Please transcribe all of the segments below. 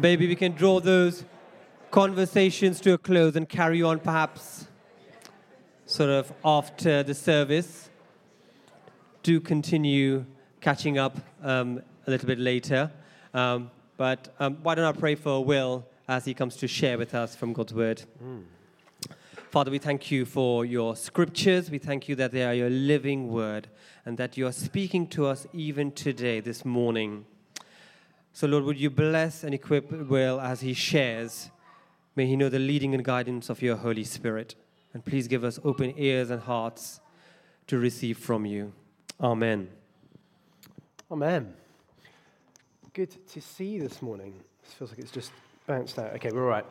maybe we can draw those conversations to a close and carry on perhaps sort of after the service. Do continue catching up um, a little bit later. Um, but um, why don't I pray for Will as he comes to share with us from God's word? Mm. Father, we thank you for your scriptures. We thank you that they are your living word and that you are speaking to us even today, this morning. So, Lord, would you bless and equip Will as he shares? May he know the leading and guidance of your Holy Spirit. And please give us open ears and hearts to receive from you. Amen. Amen. Good to see you this morning. This feels like it's just bounced out. Okay, we're all right.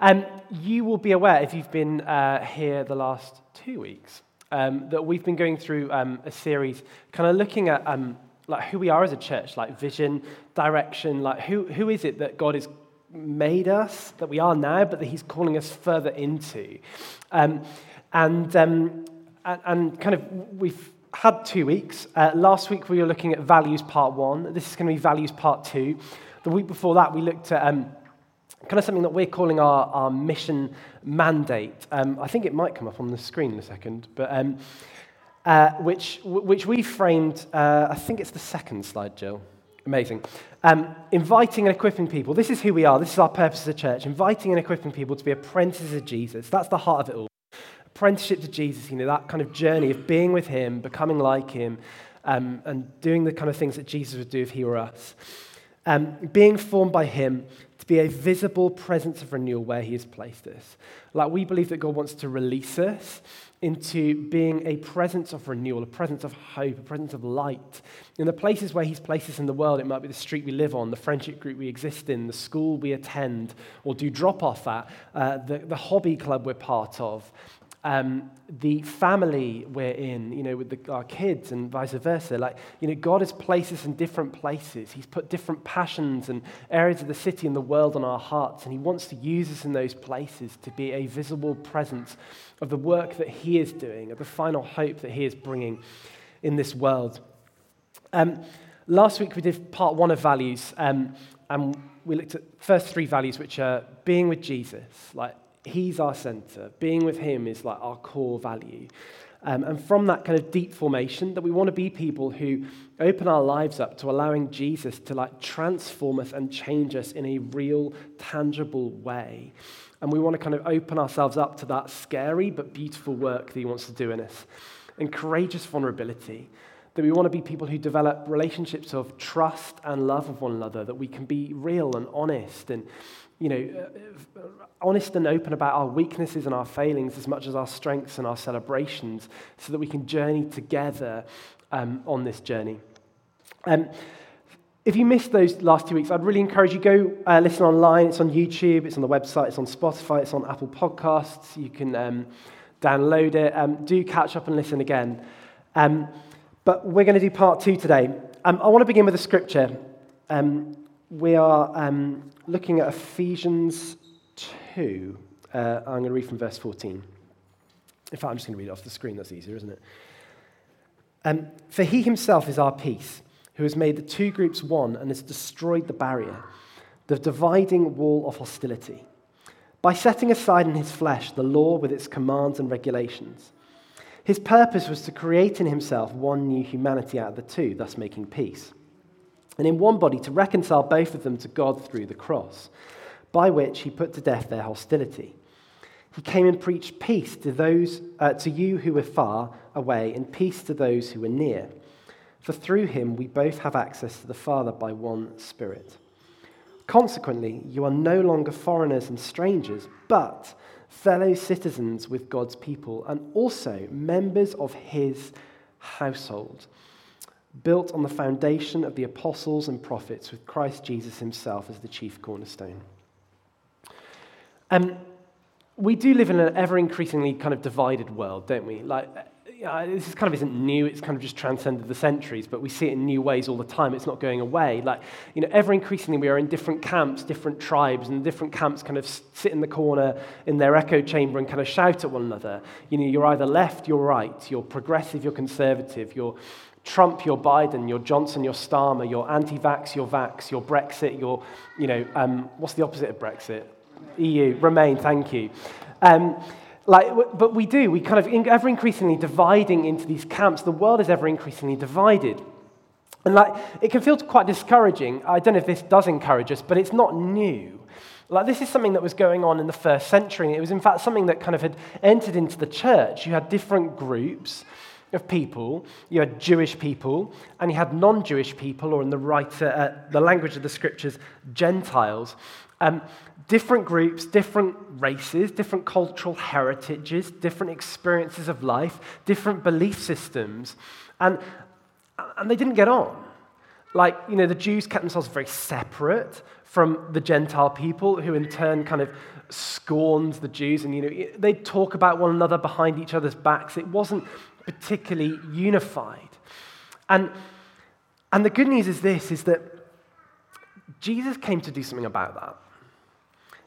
Um, you will be aware, if you've been uh, here the last two weeks, um, that we've been going through um, a series kind of looking at um, like who we are as a church, like vision, direction, like who, who is it that God has made us, that we are now, but that He's calling us further into. Um, and, um, and, and, kind of we've had two weeks. Uh, last week we were looking at values part one. This is going to be values part two. The week before that we looked at um, kind of something that we're calling our, our mission mandate. Um, I think it might come up on the screen in a second, but um, uh, which, which we framed, uh, I think it's the second slide, Jill. Amazing. Um, inviting and equipping people. This is who we are. This is our purpose as a church. Inviting and equipping people to be apprentices of Jesus. That's the heart of it all. Apprenticeship to Jesus, you know, that kind of journey of being with Him, becoming like Him, um, and doing the kind of things that Jesus would do if He were us. Um, being formed by Him to be a visible presence of renewal where He has placed us. Like we believe that God wants to release us into being a presence of renewal, a presence of hope, a presence of light. In the places where He's placed us in the world, it might be the street we live on, the friendship group we exist in, the school we attend or do drop off at, uh, the, the hobby club we're part of um, the family we're in, you know, with the, our kids and vice versa. Like, you know, God has placed us in different places. He's put different passions and areas of the city and the world on our hearts, and He wants to use us in those places to be a visible presence of the work that He is doing, of the final hope that He is bringing in this world. Um, last week we did part one of values, um, and we looked at first three values, which are being with Jesus, like He's our center. Being with Him is like our core value. Um, and from that kind of deep formation, that we want to be people who open our lives up to allowing Jesus to like transform us and change us in a real, tangible way. And we want to kind of open ourselves up to that scary but beautiful work that He wants to do in us. And courageous vulnerability. That we want to be people who develop relationships of trust and love of one another, that we can be real and honest and you know, uh, honest and open about our weaknesses and our failings as much as our strengths and our celebrations so that we can journey together um, on this journey. Um, if you missed those last two weeks, I'd really encourage you go uh, listen online. It's on YouTube, it's on the website, it's on Spotify, it's on Apple Podcasts. You can um, download it. Um, do catch up and listen again. But we're going to do part two today. Um, I want to begin with a scripture. Um, we are um, looking at Ephesians 2. Uh, I'm going to read from verse 14. In fact, I'm just going to read it off the screen. That's easier, isn't it? Um, For he himself is our peace, who has made the two groups one and has destroyed the barrier, the dividing wall of hostility, by setting aside in his flesh the law with its commands and regulations. His purpose was to create in himself one new humanity out of the two, thus making peace and in one body to reconcile both of them to God through the cross, by which he put to death their hostility. He came and preached peace to those uh, to you who were far away, and peace to those who were near. For through him we both have access to the Father by one Spirit. Consequently, you are no longer foreigners and strangers, but fellow citizens with God's people, and also members of his household built on the foundation of the apostles and prophets, with Christ Jesus himself as the chief cornerstone. Um, we do live in an ever increasingly kind of divided world, don't we? Like, know, this kind of isn't new, it's kind of just transcended the centuries, but we see it in new ways all the time. It's not going away. Like, you know, ever increasingly we are in different camps, different tribes, and different camps kind of sit in the corner in their echo chamber and kind of shout at one another. You know, you're either left, you're right, you're progressive, you're conservative, you're Trump, your Biden, your Johnson, your Starmer, your anti-vax, your vax, your Brexit, your, you know, um, what's the opposite of Brexit? EU, Remain, thank you. Um, like, but we do, we kind of ever increasingly dividing into these camps. The world is ever increasingly divided. And like, it can feel quite discouraging. I don't know if this does encourage us, but it's not new. Like, this is something that was going on in the first century. It was, in fact, something that kind of had entered into the church. You had different groups of people. You had Jewish people, and you had non Jewish people, or in the, writer, uh, the language of the scriptures, Gentiles. Um, different groups, different races, different cultural heritages, different experiences of life, different belief systems. And, and they didn't get on. Like, you know, the Jews kept themselves very separate from the Gentile people, who in turn kind of scorned the Jews. And, you know, they'd talk about one another behind each other's backs. It wasn't particularly unified. And, and the good news is this, is that Jesus came to do something about that.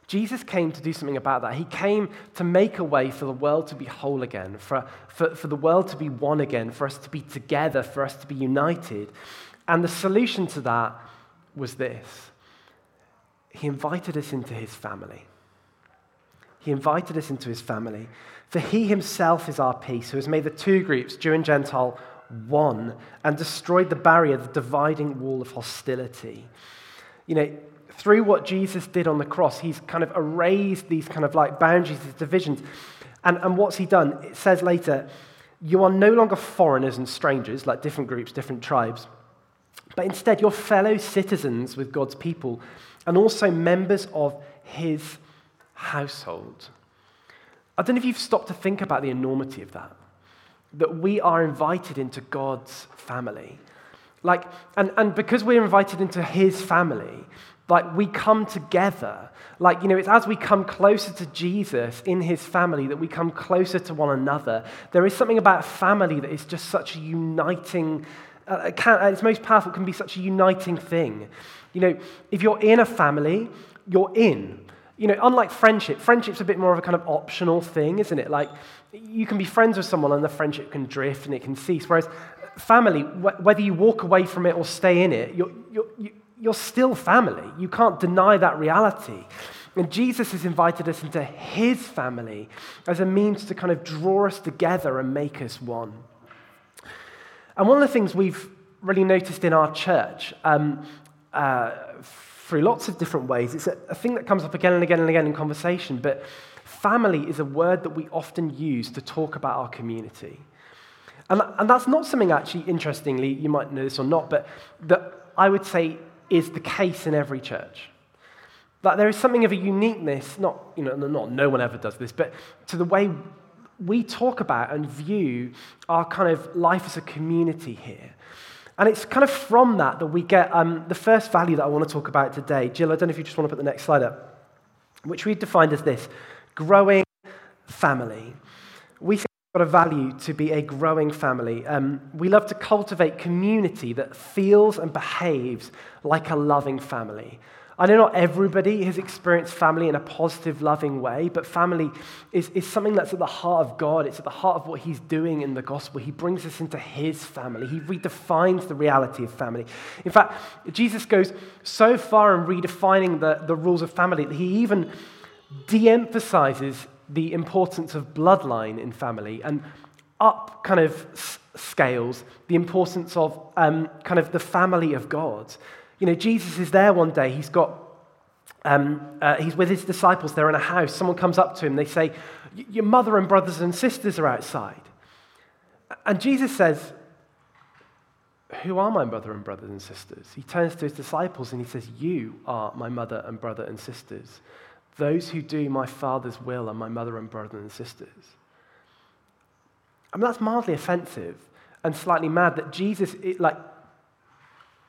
Jesus came to do something about that. He came to make a way for the world to be whole again, for, for, for the world to be one again, for us to be together, for us to be united. And the solution to that was this He invited us into His family. He invited us into His family. For He Himself is our peace, who has made the two groups, Jew and Gentile, one, and destroyed the barrier, the dividing wall of hostility. You know, through what Jesus did on the cross, he's kind of erased these kind of like boundaries, these divisions. And, and what's he done? It says later, you are no longer foreigners and strangers, like different groups, different tribes, but instead you're fellow citizens with God's people and also members of his household. I don't know if you've stopped to think about the enormity of that, that we are invited into God's family. Like, and, and because we're invited into his family, like we come together. Like, you know, it's as we come closer to Jesus in his family that we come closer to one another. There is something about family that is just such a uniting, uh, can, its most powerful, can be such a uniting thing. You know, if you're in a family, you're in. You know, unlike friendship, friendship's a bit more of a kind of optional thing, isn't it? Like, you can be friends with someone and the friendship can drift and it can cease. Whereas family, whether you walk away from it or stay in it, you're, you're, you're still family. You can't deny that reality. And Jesus has invited us into his family as a means to kind of draw us together and make us one. And one of the things we've really noticed in our church um, uh, through lots of different ways, it's a, a thing that comes up again and again and again in conversation, but family is a word that we often use to talk about our community. And, and that's not something actually, interestingly, you might know this or not, but that I would say is the case in every church. That there is something of a uniqueness, not, you know, not no one ever does this, but to the way we talk about and view our kind of life as a community here. And it's kind of from that that we get um, the first value that I want to talk about today. Jill, I don't know if you just want to put the next slide up, which we defined as this growing family. We think got a value to be a growing family. Um, we love to cultivate community that feels and behaves like a loving family. I know not everybody has experienced family in a positive, loving way, but family is, is something that's at the heart of God. It's at the heart of what He's doing in the gospel. He brings us into His family, He redefines the reality of family. In fact, Jesus goes so far in redefining the, the rules of family that He even de emphasizes the importance of bloodline in family and up kind of scales the importance of um, kind of the family of God. You know, Jesus is there one day. He's got, um, uh, he's with his disciples. They're in a house. Someone comes up to him. They say, "Your mother and brothers and sisters are outside." And Jesus says, "Who are my mother and brothers and sisters?" He turns to his disciples and he says, "You are my mother and brother and sisters." Those who do my Father's will are my mother and brothers and sisters. I mean, that's mildly offensive and slightly mad that Jesus, it, like,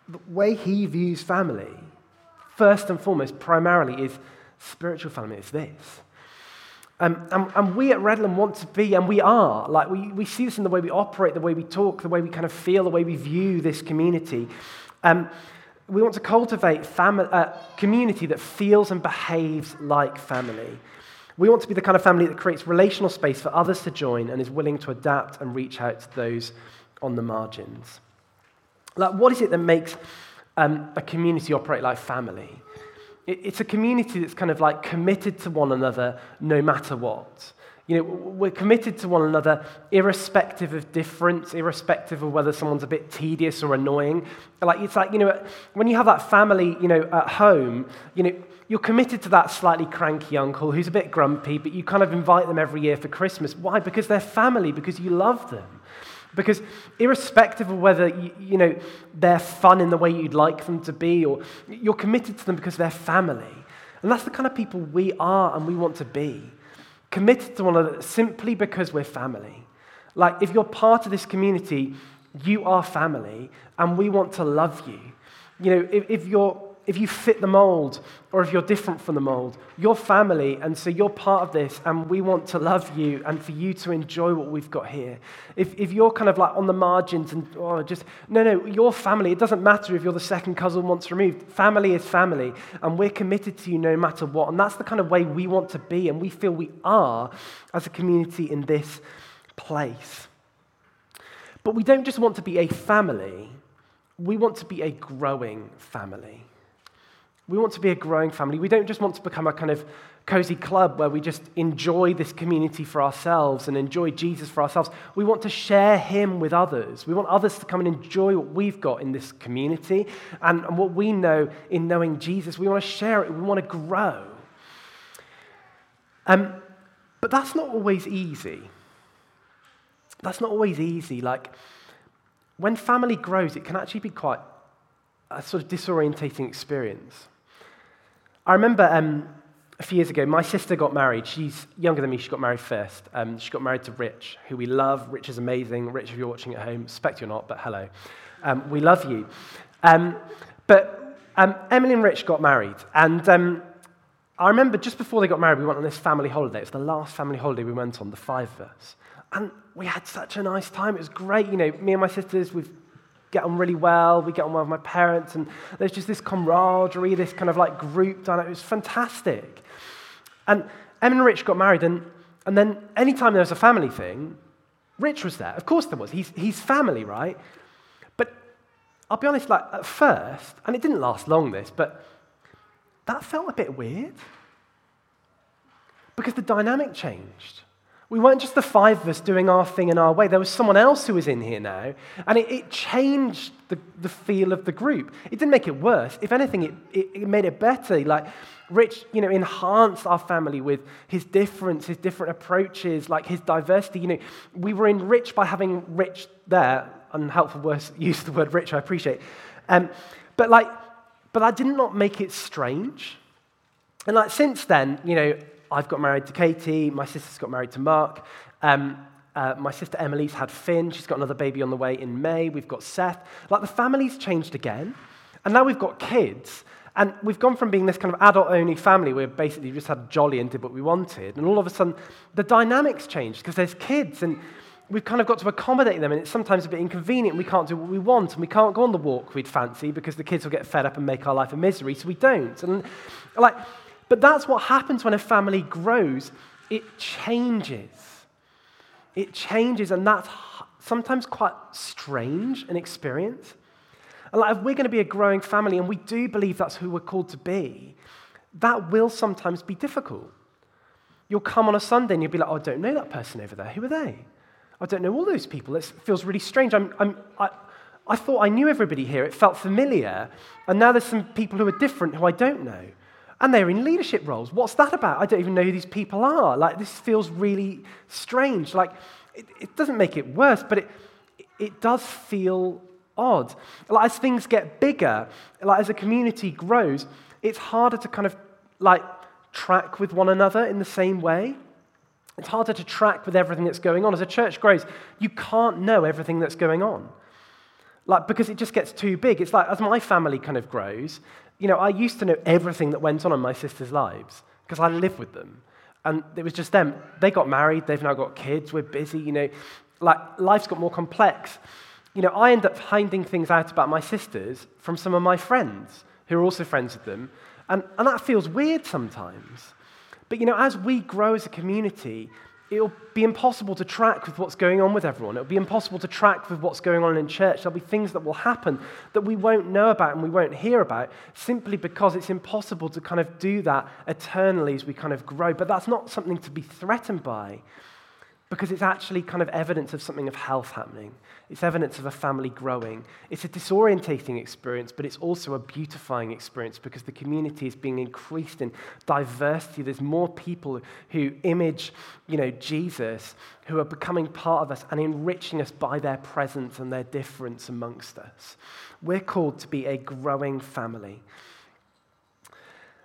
the way he views family, first and foremost, primarily, is spiritual family. It's this. Um, and, and, we at Redland want to be, and we are, like, we, we see this in the way we operate, the way we talk, the way we kind of feel, the way we view this community. Um, we want to cultivate family, uh, community that feels and behaves like family. We want to be the kind of family that creates relational space for others to join and is willing to adapt and reach out to those on the margins. Like, what is it that makes um, a community operate like family? It, it's a community that's kind of like committed to one another no matter what. You know, we're committed to one another irrespective of difference, irrespective of whether someone's a bit tedious or annoying. Like, it's like, you know, when you have that family, you know, at home, you know, you're committed to that slightly cranky uncle who's a bit grumpy, but you kind of invite them every year for Christmas. Why? Because they're family, because you love them. Because irrespective of whether you, know they're fun in the way you'd like them to be, or you're committed to them because they're family. And that's the kind of people we are and we want to be committed to one another simply because we're family. Like, if you're part of this community, you are family, and we want to love you. You know, if, if you're if you fit the mold or if you're different from the mold. You're family, and so you're part of this, and we want to love you and for you to enjoy what we've got here. If, if you're kind of like on the margins and oh, just, no, no, your family. It doesn't matter if you're the second cousin once removed. Family is family, and we're committed to you no matter what. And that's the kind of way we want to be, and we feel we are as a community in this place. But we don't just want to be a family, we want to be a growing family. We want to be a growing family. We don't just want to become a kind of cozy club where we just enjoy this community for ourselves and enjoy Jesus for ourselves. We want to share him with others. We want others to come and enjoy what we've got in this community and, and what we know in knowing Jesus. We want to share it. We want to grow. Um, but that's not always easy. That's not always easy. Like, when family grows, it can actually be quite a sort of disorientating experience. I remember um, a few years ago, my sister got married. She's younger than me. She got married first. Um, she got married to Rich, who we love. Rich is amazing. Rich, if you're watching at home, suspect you're not, but hello. Um, we love you. Um, but um, Emily and Rich got married. And um, I remember just before they got married, we went on this family holiday. It was the last family holiday we went on, the five of us. And we had such a nice time. It was great. You know, me and my sisters, we've get on really well. We get on well with my parents, and there's just this camaraderie, this kind of like group dynamic. It was fantastic. And Em and Rich got married, and, and then anytime there was a family thing, Rich was there. Of course there was. He's, he's family, right? But I'll be honest, like at first, and it didn't last long, this, but that felt a bit weird because the dynamic changed. We weren't just the five of us doing our thing in our way. There was someone else who was in here now. And it, it changed the, the feel of the group. It didn't make it worse. If anything, it, it, it made it better. Like, Rich, you know, enhanced our family with his difference, his different approaches, like his diversity. You know, we were enriched by having Rich there. Unhelpful words, use the word rich, I appreciate. Um, but like, but that did not make it strange. And like since then, you know, I've got married to Katie. My sister's got married to Mark. Um, uh, my sister Emily's had Finn. She's got another baby on the way in May. We've got Seth. Like the family's changed again. And now we've got kids. And we've gone from being this kind of adult only family where basically just had jolly and did what we wanted. And all of a sudden, the dynamics changed because there's kids and we've kind of got to accommodate them. And it's sometimes a bit inconvenient. We can't do what we want. And we can't go on the walk we'd fancy because the kids will get fed up and make our life a misery. So we don't. And like, but that's what happens when a family grows. It changes. It changes, and that's sometimes quite strange an experience. And like if we're going to be a growing family, and we do believe that's who we're called to be, that will sometimes be difficult. You'll come on a Sunday and you'll be like, oh, I don't know that person over there. Who are they? I don't know all those people. It feels really strange. I'm, I'm, I, I thought I knew everybody here. It felt familiar. And now there's some people who are different who I don't know and they're in leadership roles. What's that about? I don't even know who these people are. Like, this feels really strange. Like, it, it doesn't make it worse, but it, it does feel odd. Like, as things get bigger, like, as a community grows, it's harder to kind of, like, track with one another in the same way. It's harder to track with everything that's going on. As a church grows, you can't know everything that's going on. Like, because it just gets too big. It's like, as my family kind of grows, you know, I used to know everything that went on in my sister's lives because I lived with them. And it was just them. They got married, they've now got kids, we're busy, you know. Like, life's got more complex. You know, I end up finding things out about my sisters from some of my friends who are also friends with them. And, and that feels weird sometimes. But, you know, as we grow as a community, it'll be impossible to track with what's going on with everyone. It'll be impossible to track with what's going on in church. There'll be things that will happen that we won't know about and we won't hear about simply because it's impossible to kind of do that eternally as we kind of grow. But that's not something to be threatened by because it's actually kind of evidence of something of health happening. It's evidence of a family growing. It's a disorientating experience, but it's also a beautifying experience because the community is being increased in diversity. There's more people who image, you know, Jesus, who are becoming part of us and enriching us by their presence and their difference amongst us. We're called to be a growing family.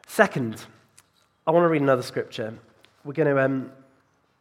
Second, I want to read another scripture. We're going to um,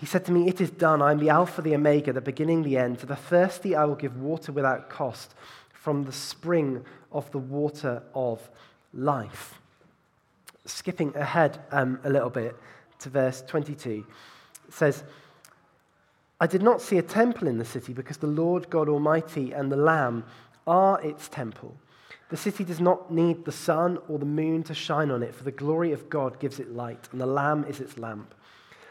He said to me, It is done. I am the Alpha, the Omega, the beginning, the end. To the thirsty, I will give water without cost from the spring of the water of life. Skipping ahead um, a little bit to verse 22, it says, I did not see a temple in the city because the Lord God Almighty and the Lamb are its temple. The city does not need the sun or the moon to shine on it, for the glory of God gives it light, and the Lamb is its lamp.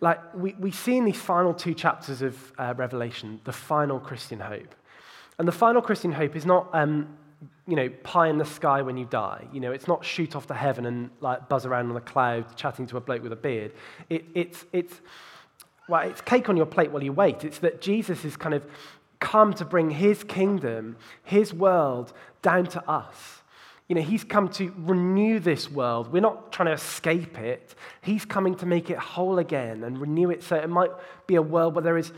like we, we see in these final two chapters of uh, Revelation the final Christian hope. And the final Christian hope is not, um, you know, pie in the sky when you die. You know, it's not shoot off to heaven and like buzz around on a cloud chatting to a bloke with a beard. It, it's, it's, well, it's cake on your plate while you wait. It's that Jesus is kind of come to bring his kingdom, his world down to us. You know, he's come to renew this world. We're not trying to escape it. He's coming to make it whole again and renew it so it might be a world where there is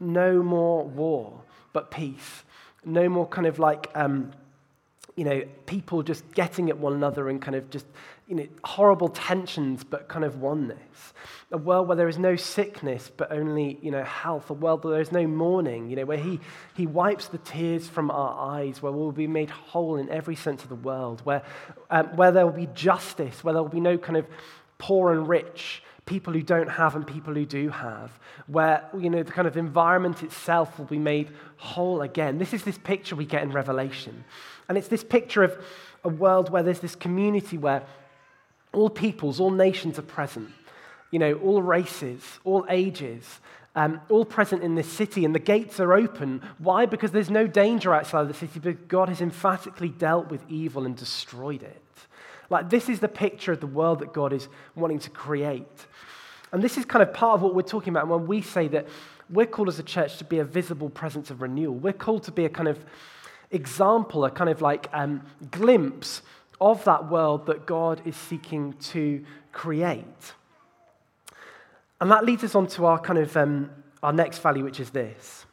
no more war, but peace. No more kind of like, um, you know, people just getting at one another and kind of just you know, horrible tensions, but kind of oneness. A world where there is no sickness, but only, you know, health. A world where there is no mourning, you know, where he, he wipes the tears from our eyes, where we'll be made whole in every sense of the world, where, um, where there will be justice, where there will be no kind of poor and rich, people who don't have and people who do have, where, you know, the kind of environment itself will be made whole again. This is this picture we get in Revelation. And it's this picture of a world where there's this community where all peoples, all nations are present. You know, all races, all ages, um, all present in this city, and the gates are open. Why? Because there's no danger outside of the city, but God has emphatically dealt with evil and destroyed it. Like, this is the picture of the world that God is wanting to create. And this is kind of part of what we're talking about when we say that we're called as a church to be a visible presence of renewal. We're called to be a kind of example, a kind of like um, glimpse of that world that God is seeking to create. And that leads us on to our kind of um, our next value, which is this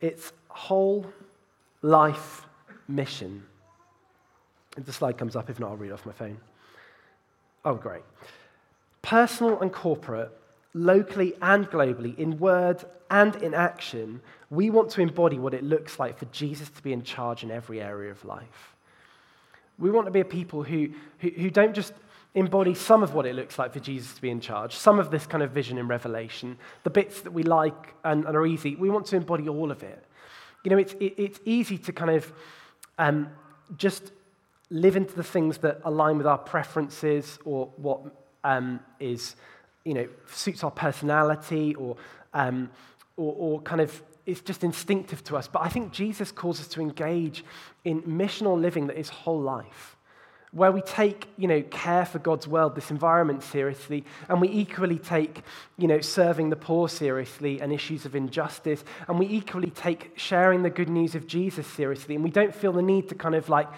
it's whole life mission. If the slide comes up, if not, I'll read off my phone. Oh, great. Personal and corporate, locally and globally, in word and in action, we want to embody what it looks like for Jesus to be in charge in every area of life. We want to be a people who, who, who don't just embody some of what it looks like for Jesus to be in charge, some of this kind of vision in Revelation, the bits that we like and, and are easy. We want to embody all of it. You know, it's, it, it's easy to kind of um, just live into the things that align with our preferences or what um, is, you know, suits our personality or, um, or, or kind of it's just instinctive to us. But I think Jesus calls us to engage in missional living that is whole life, where we take, you know, care for God's world, this environment seriously, and we equally take, you know, serving the poor seriously and issues of injustice, and we equally take sharing the good news of Jesus seriously, and we don't feel the need to kind of like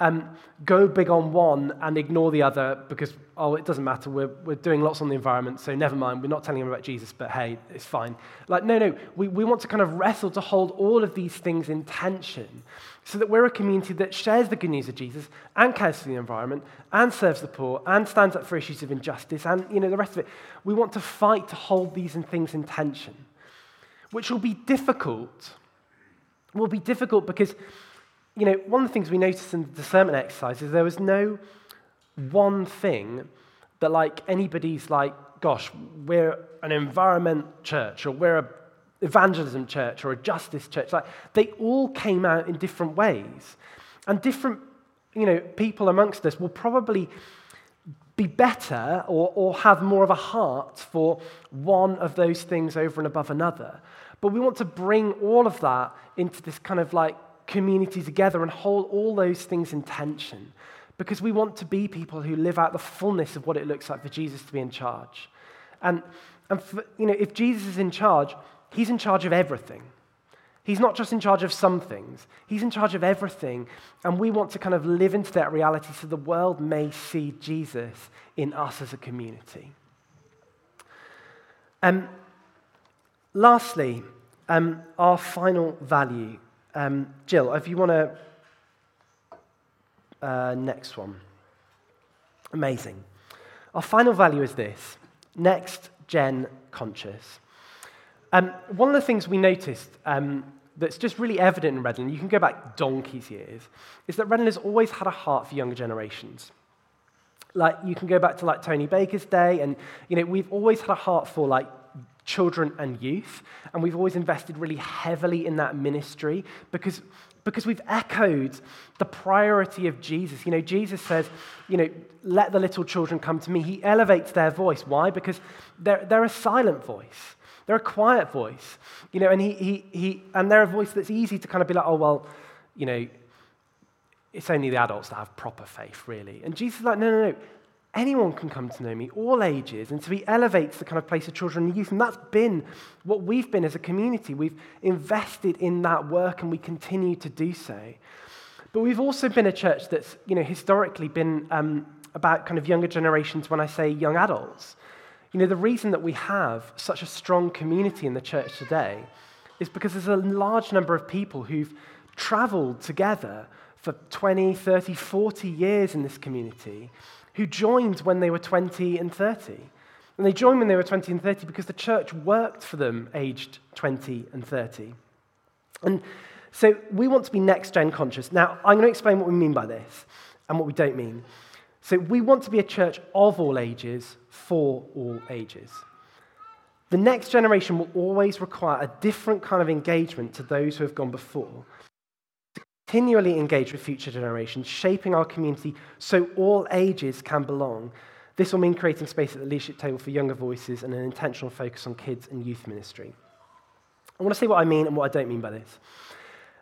um, go big on one and ignore the other because, oh, it doesn't matter. We're, we're doing lots on the environment, so never mind. We're not telling them about Jesus, but hey, it's fine. Like, no, no. We, we want to kind of wrestle to hold all of these things in tension so that we're a community that shares the good news of Jesus and cares for the environment and serves the poor and stands up for issues of injustice and, you know, the rest of it. We want to fight to hold these things in tension, which will be difficult. Will be difficult because you know, one of the things we noticed in the discernment exercise is there was no one thing that, like, anybody's like, gosh, we're an environment church or we're a evangelism church or a justice church. Like, they all came out in different ways. And different, you know, people amongst us will probably be better or, or have more of a heart for one of those things over and above another. But we want to bring all of that into this kind of like community together and hold all those things in tension because we want to be people who live out the fullness of what it looks like for Jesus to be in charge. And, and for, you know, if Jesus is in charge, he's in charge of everything. He's not just in charge of some things, he's in charge of everything. And we want to kind of live into that reality so the world may see Jesus in us as a community. Um, lastly, um, our final value um, Jill, if you want to. Uh, next one. Amazing. Our final value is this next gen conscious. Um, one of the things we noticed um, that's just really evident in Redland, you can go back donkey's years, is that Redland has always had a heart for younger generations. Like, you can go back to like Tony Baker's day, and, you know, we've always had a heart for like children and youth. And we've always invested really heavily in that ministry because, because we've echoed the priority of Jesus. You know, Jesus says, you know, let the little children come to me. He elevates their voice. Why? Because they're, they're a silent voice. They're a quiet voice, you know, and he, he, he, and they're a voice that's easy to kind of be like, oh, well, you know, it's only the adults that have proper faith, really. And Jesus is like, no, no, no. Anyone can come to know me, all ages. And so he elevates the kind of place of children and youth. And that's been what we've been as a community. We've invested in that work and we continue to do so. But we've also been a church that's, you know, historically been um, about kind of younger generations when I say young adults. You know, the reason that we have such a strong community in the church today is because there's a large number of people who've traveled together for 20, 30, 40 years in this community who joined when they were 20 and 30. And they joined when they were 20 and 30 because the church worked for them aged 20 and 30. And so we want to be next gen conscious. Now, I'm going to explain what we mean by this and what we don't mean. So we want to be a church of all ages for all ages. The next generation will always require a different kind of engagement to those who have gone before continually engage with future generations, shaping our community so all ages can belong. This will mean creating space at the leadership table for younger voices and an intentional focus on kids and youth ministry. I want to say what I mean and what I don't mean by this.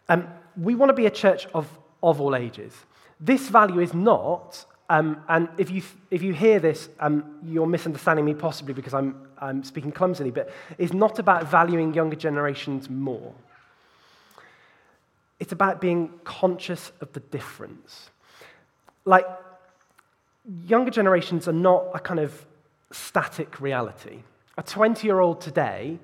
Um, we want to be a church of, of all ages. This value is not, um, and if you, if you hear this, um, you're misunderstanding me possibly because I'm, I'm speaking clumsily, but it's not about valuing younger generations more. It's about being conscious of the difference. Like, younger generations are not a kind of static reality. A 20 year old today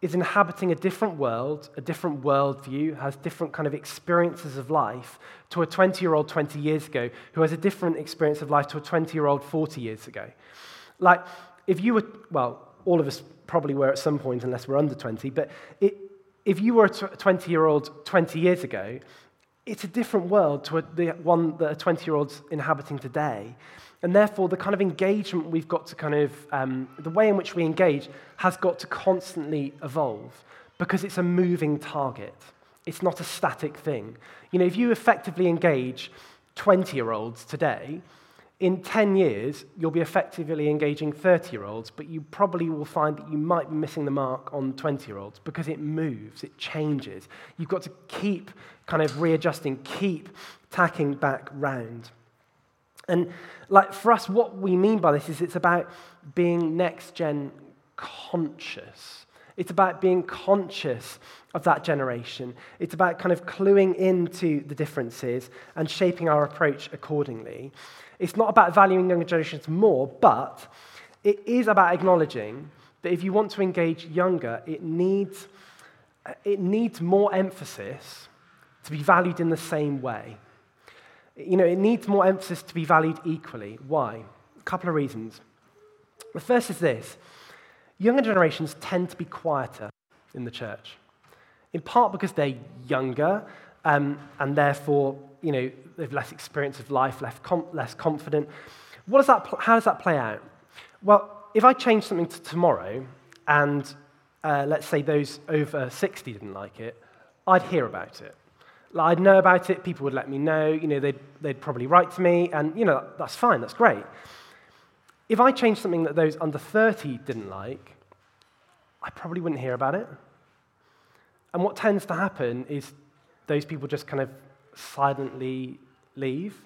is inhabiting a different world, a different worldview, has different kind of experiences of life to a 20 year old 20 years ago who has a different experience of life to a 20 year old 40 years ago. Like, if you were, well, all of us probably were at some point, unless we're under 20, but it, if you were a 20 year old 20 years ago, it's a different world to the one that a 20 year old's inhabiting today. And therefore, the kind of engagement we've got to kind of, um, the way in which we engage has got to constantly evolve because it's a moving target. It's not a static thing. You know, if you effectively engage 20 year olds today, in 10 years, you'll be effectively engaging 30 year olds, but you probably will find that you might be missing the mark on 20 year olds because it moves, it changes. You've got to keep kind of readjusting, keep tacking back round. And like for us, what we mean by this is it's about being next gen conscious. It's about being conscious of that generation. It's about kind of cluing into the differences and shaping our approach accordingly. It's not about valuing younger generations more, but it is about acknowledging that if you want to engage younger, it needs, it needs more emphasis to be valued in the same way. You know, it needs more emphasis to be valued equally. Why? A couple of reasons. The first is this younger generations tend to be quieter in the church, in part because they're younger um, and therefore, you know, they've less experience of life, less, com- less confident. What does that pl- how does that play out? Well, if I change something to tomorrow and uh, let's say those over 60 didn't like it, I'd hear about it. I'd know about it, people would let me know, you know, they'd, they'd probably write to me, and, you know, that's fine, that's great. If I changed something that those under 30 didn't like, I probably wouldn't hear about it. And what tends to happen is those people just kind of silently leave.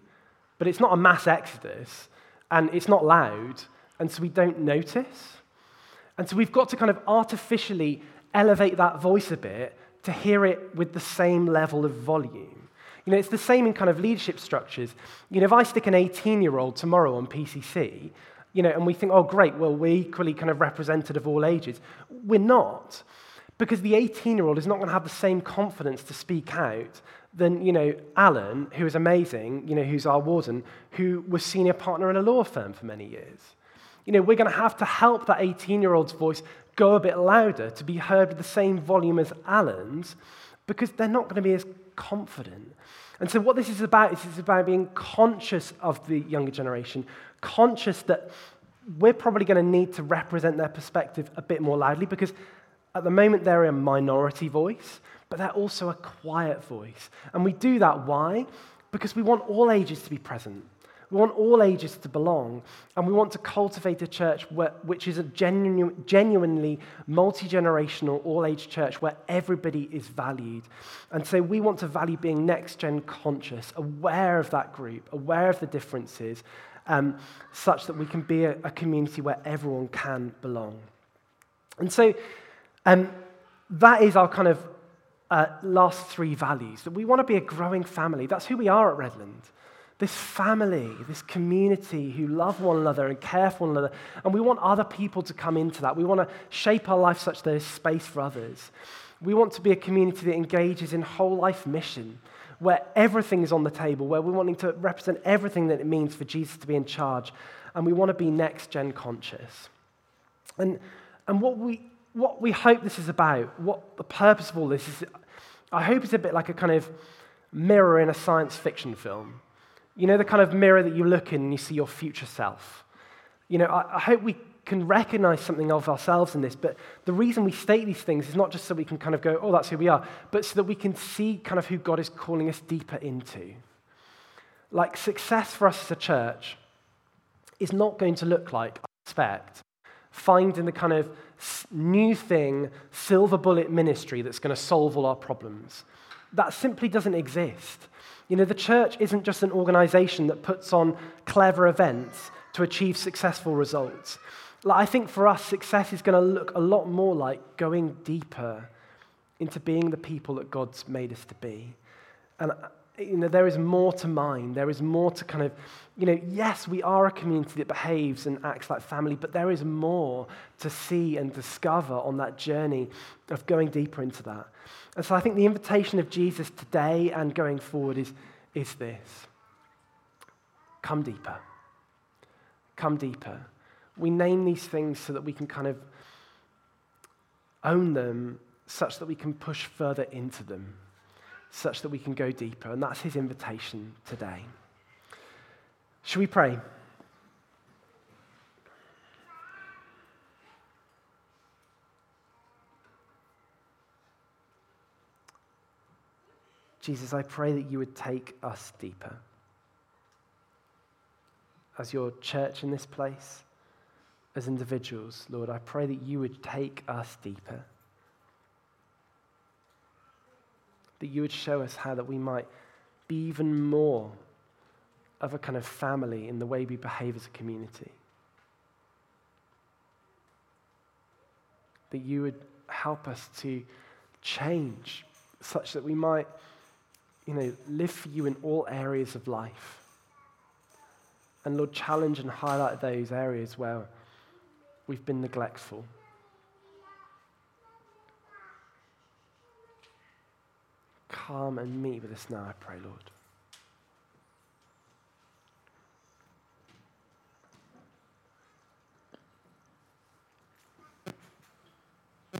But it's not a mass exodus, and it's not loud, and so we don't notice. And so we've got to kind of artificially elevate that voice a bit to hear it with the same level of volume. You know, it's the same in kind of leadership structures. You know, if I stick an 18 year old tomorrow on PCC, you know, and we think, oh, great, well, we're equally kind of represented of all ages. We're not, because the 18 year old is not going to have the same confidence to speak out than, you know, Alan, who is amazing, you know, who's our warden, who was senior partner in a law firm for many years. You know, we're going to have to help that 18 year old's voice go a bit louder to be heard with the same volume as Alan's because they're not going to be as confident. And so, what this is about is it's about being conscious of the younger generation, conscious that we're probably going to need to represent their perspective a bit more loudly because at the moment they're a minority voice, but they're also a quiet voice. And we do that why? Because we want all ages to be present. We want all ages to belong, and we want to cultivate a church where, which is a genu- genuinely multi generational, all age church where everybody is valued. And so we want to value being next gen conscious, aware of that group, aware of the differences, um, such that we can be a, a, community where everyone can belong. And so um, that is our kind of uh, last three values that we want to be a growing family. That's who we are at Redland this family, this community who love one another and care for one another. And we want other people to come into that. We want to shape our life such that there's space for others. We want to be a community that engages in whole life mission, where everything is on the table, where we're wanting to represent everything that it means for Jesus to be in charge. And we want to be next gen conscious. And, and what, we, what we hope this is about, what the purpose of all this is, I hope it's a bit like a kind of mirror in a science fiction film you know, the kind of mirror that you look in and you see your future self. You know, I, I hope we can recognize something of ourselves in this, but the reason we state these things is not just so we can kind of go, oh, that's who we are, but so that we can see kind of who God is calling us deeper into. Like success for us as a church is not going to look like, I expect, finding the kind of new thing, silver bullet ministry that's going to solve all our problems. That simply doesn't exist. You know, the church isn't just an organization that puts on clever events to achieve successful results. Like, I think for us, success is going to look a lot more like going deeper into being the people that God's made us to be. And you know, there is more to mind. There is more to kind of, you know, yes, we are a community that behaves and acts like family, but there is more to see and discover on that journey of going deeper into that. And so I think the invitation of Jesus today and going forward is, is this come deeper. Come deeper. We name these things so that we can kind of own them such that we can push further into them, such that we can go deeper. And that's his invitation today. Should we pray? Jesus, I pray that you would take us deeper. As your church in this place, as individuals, Lord, I pray that you would take us deeper. That you would show us how that we might be even more of a kind of family in the way we behave as a community. That you would help us to change such that we might, you know, live for you in all areas of life. And Lord, challenge and highlight those areas where we've been neglectful. Come and meet with us now, I pray, Lord.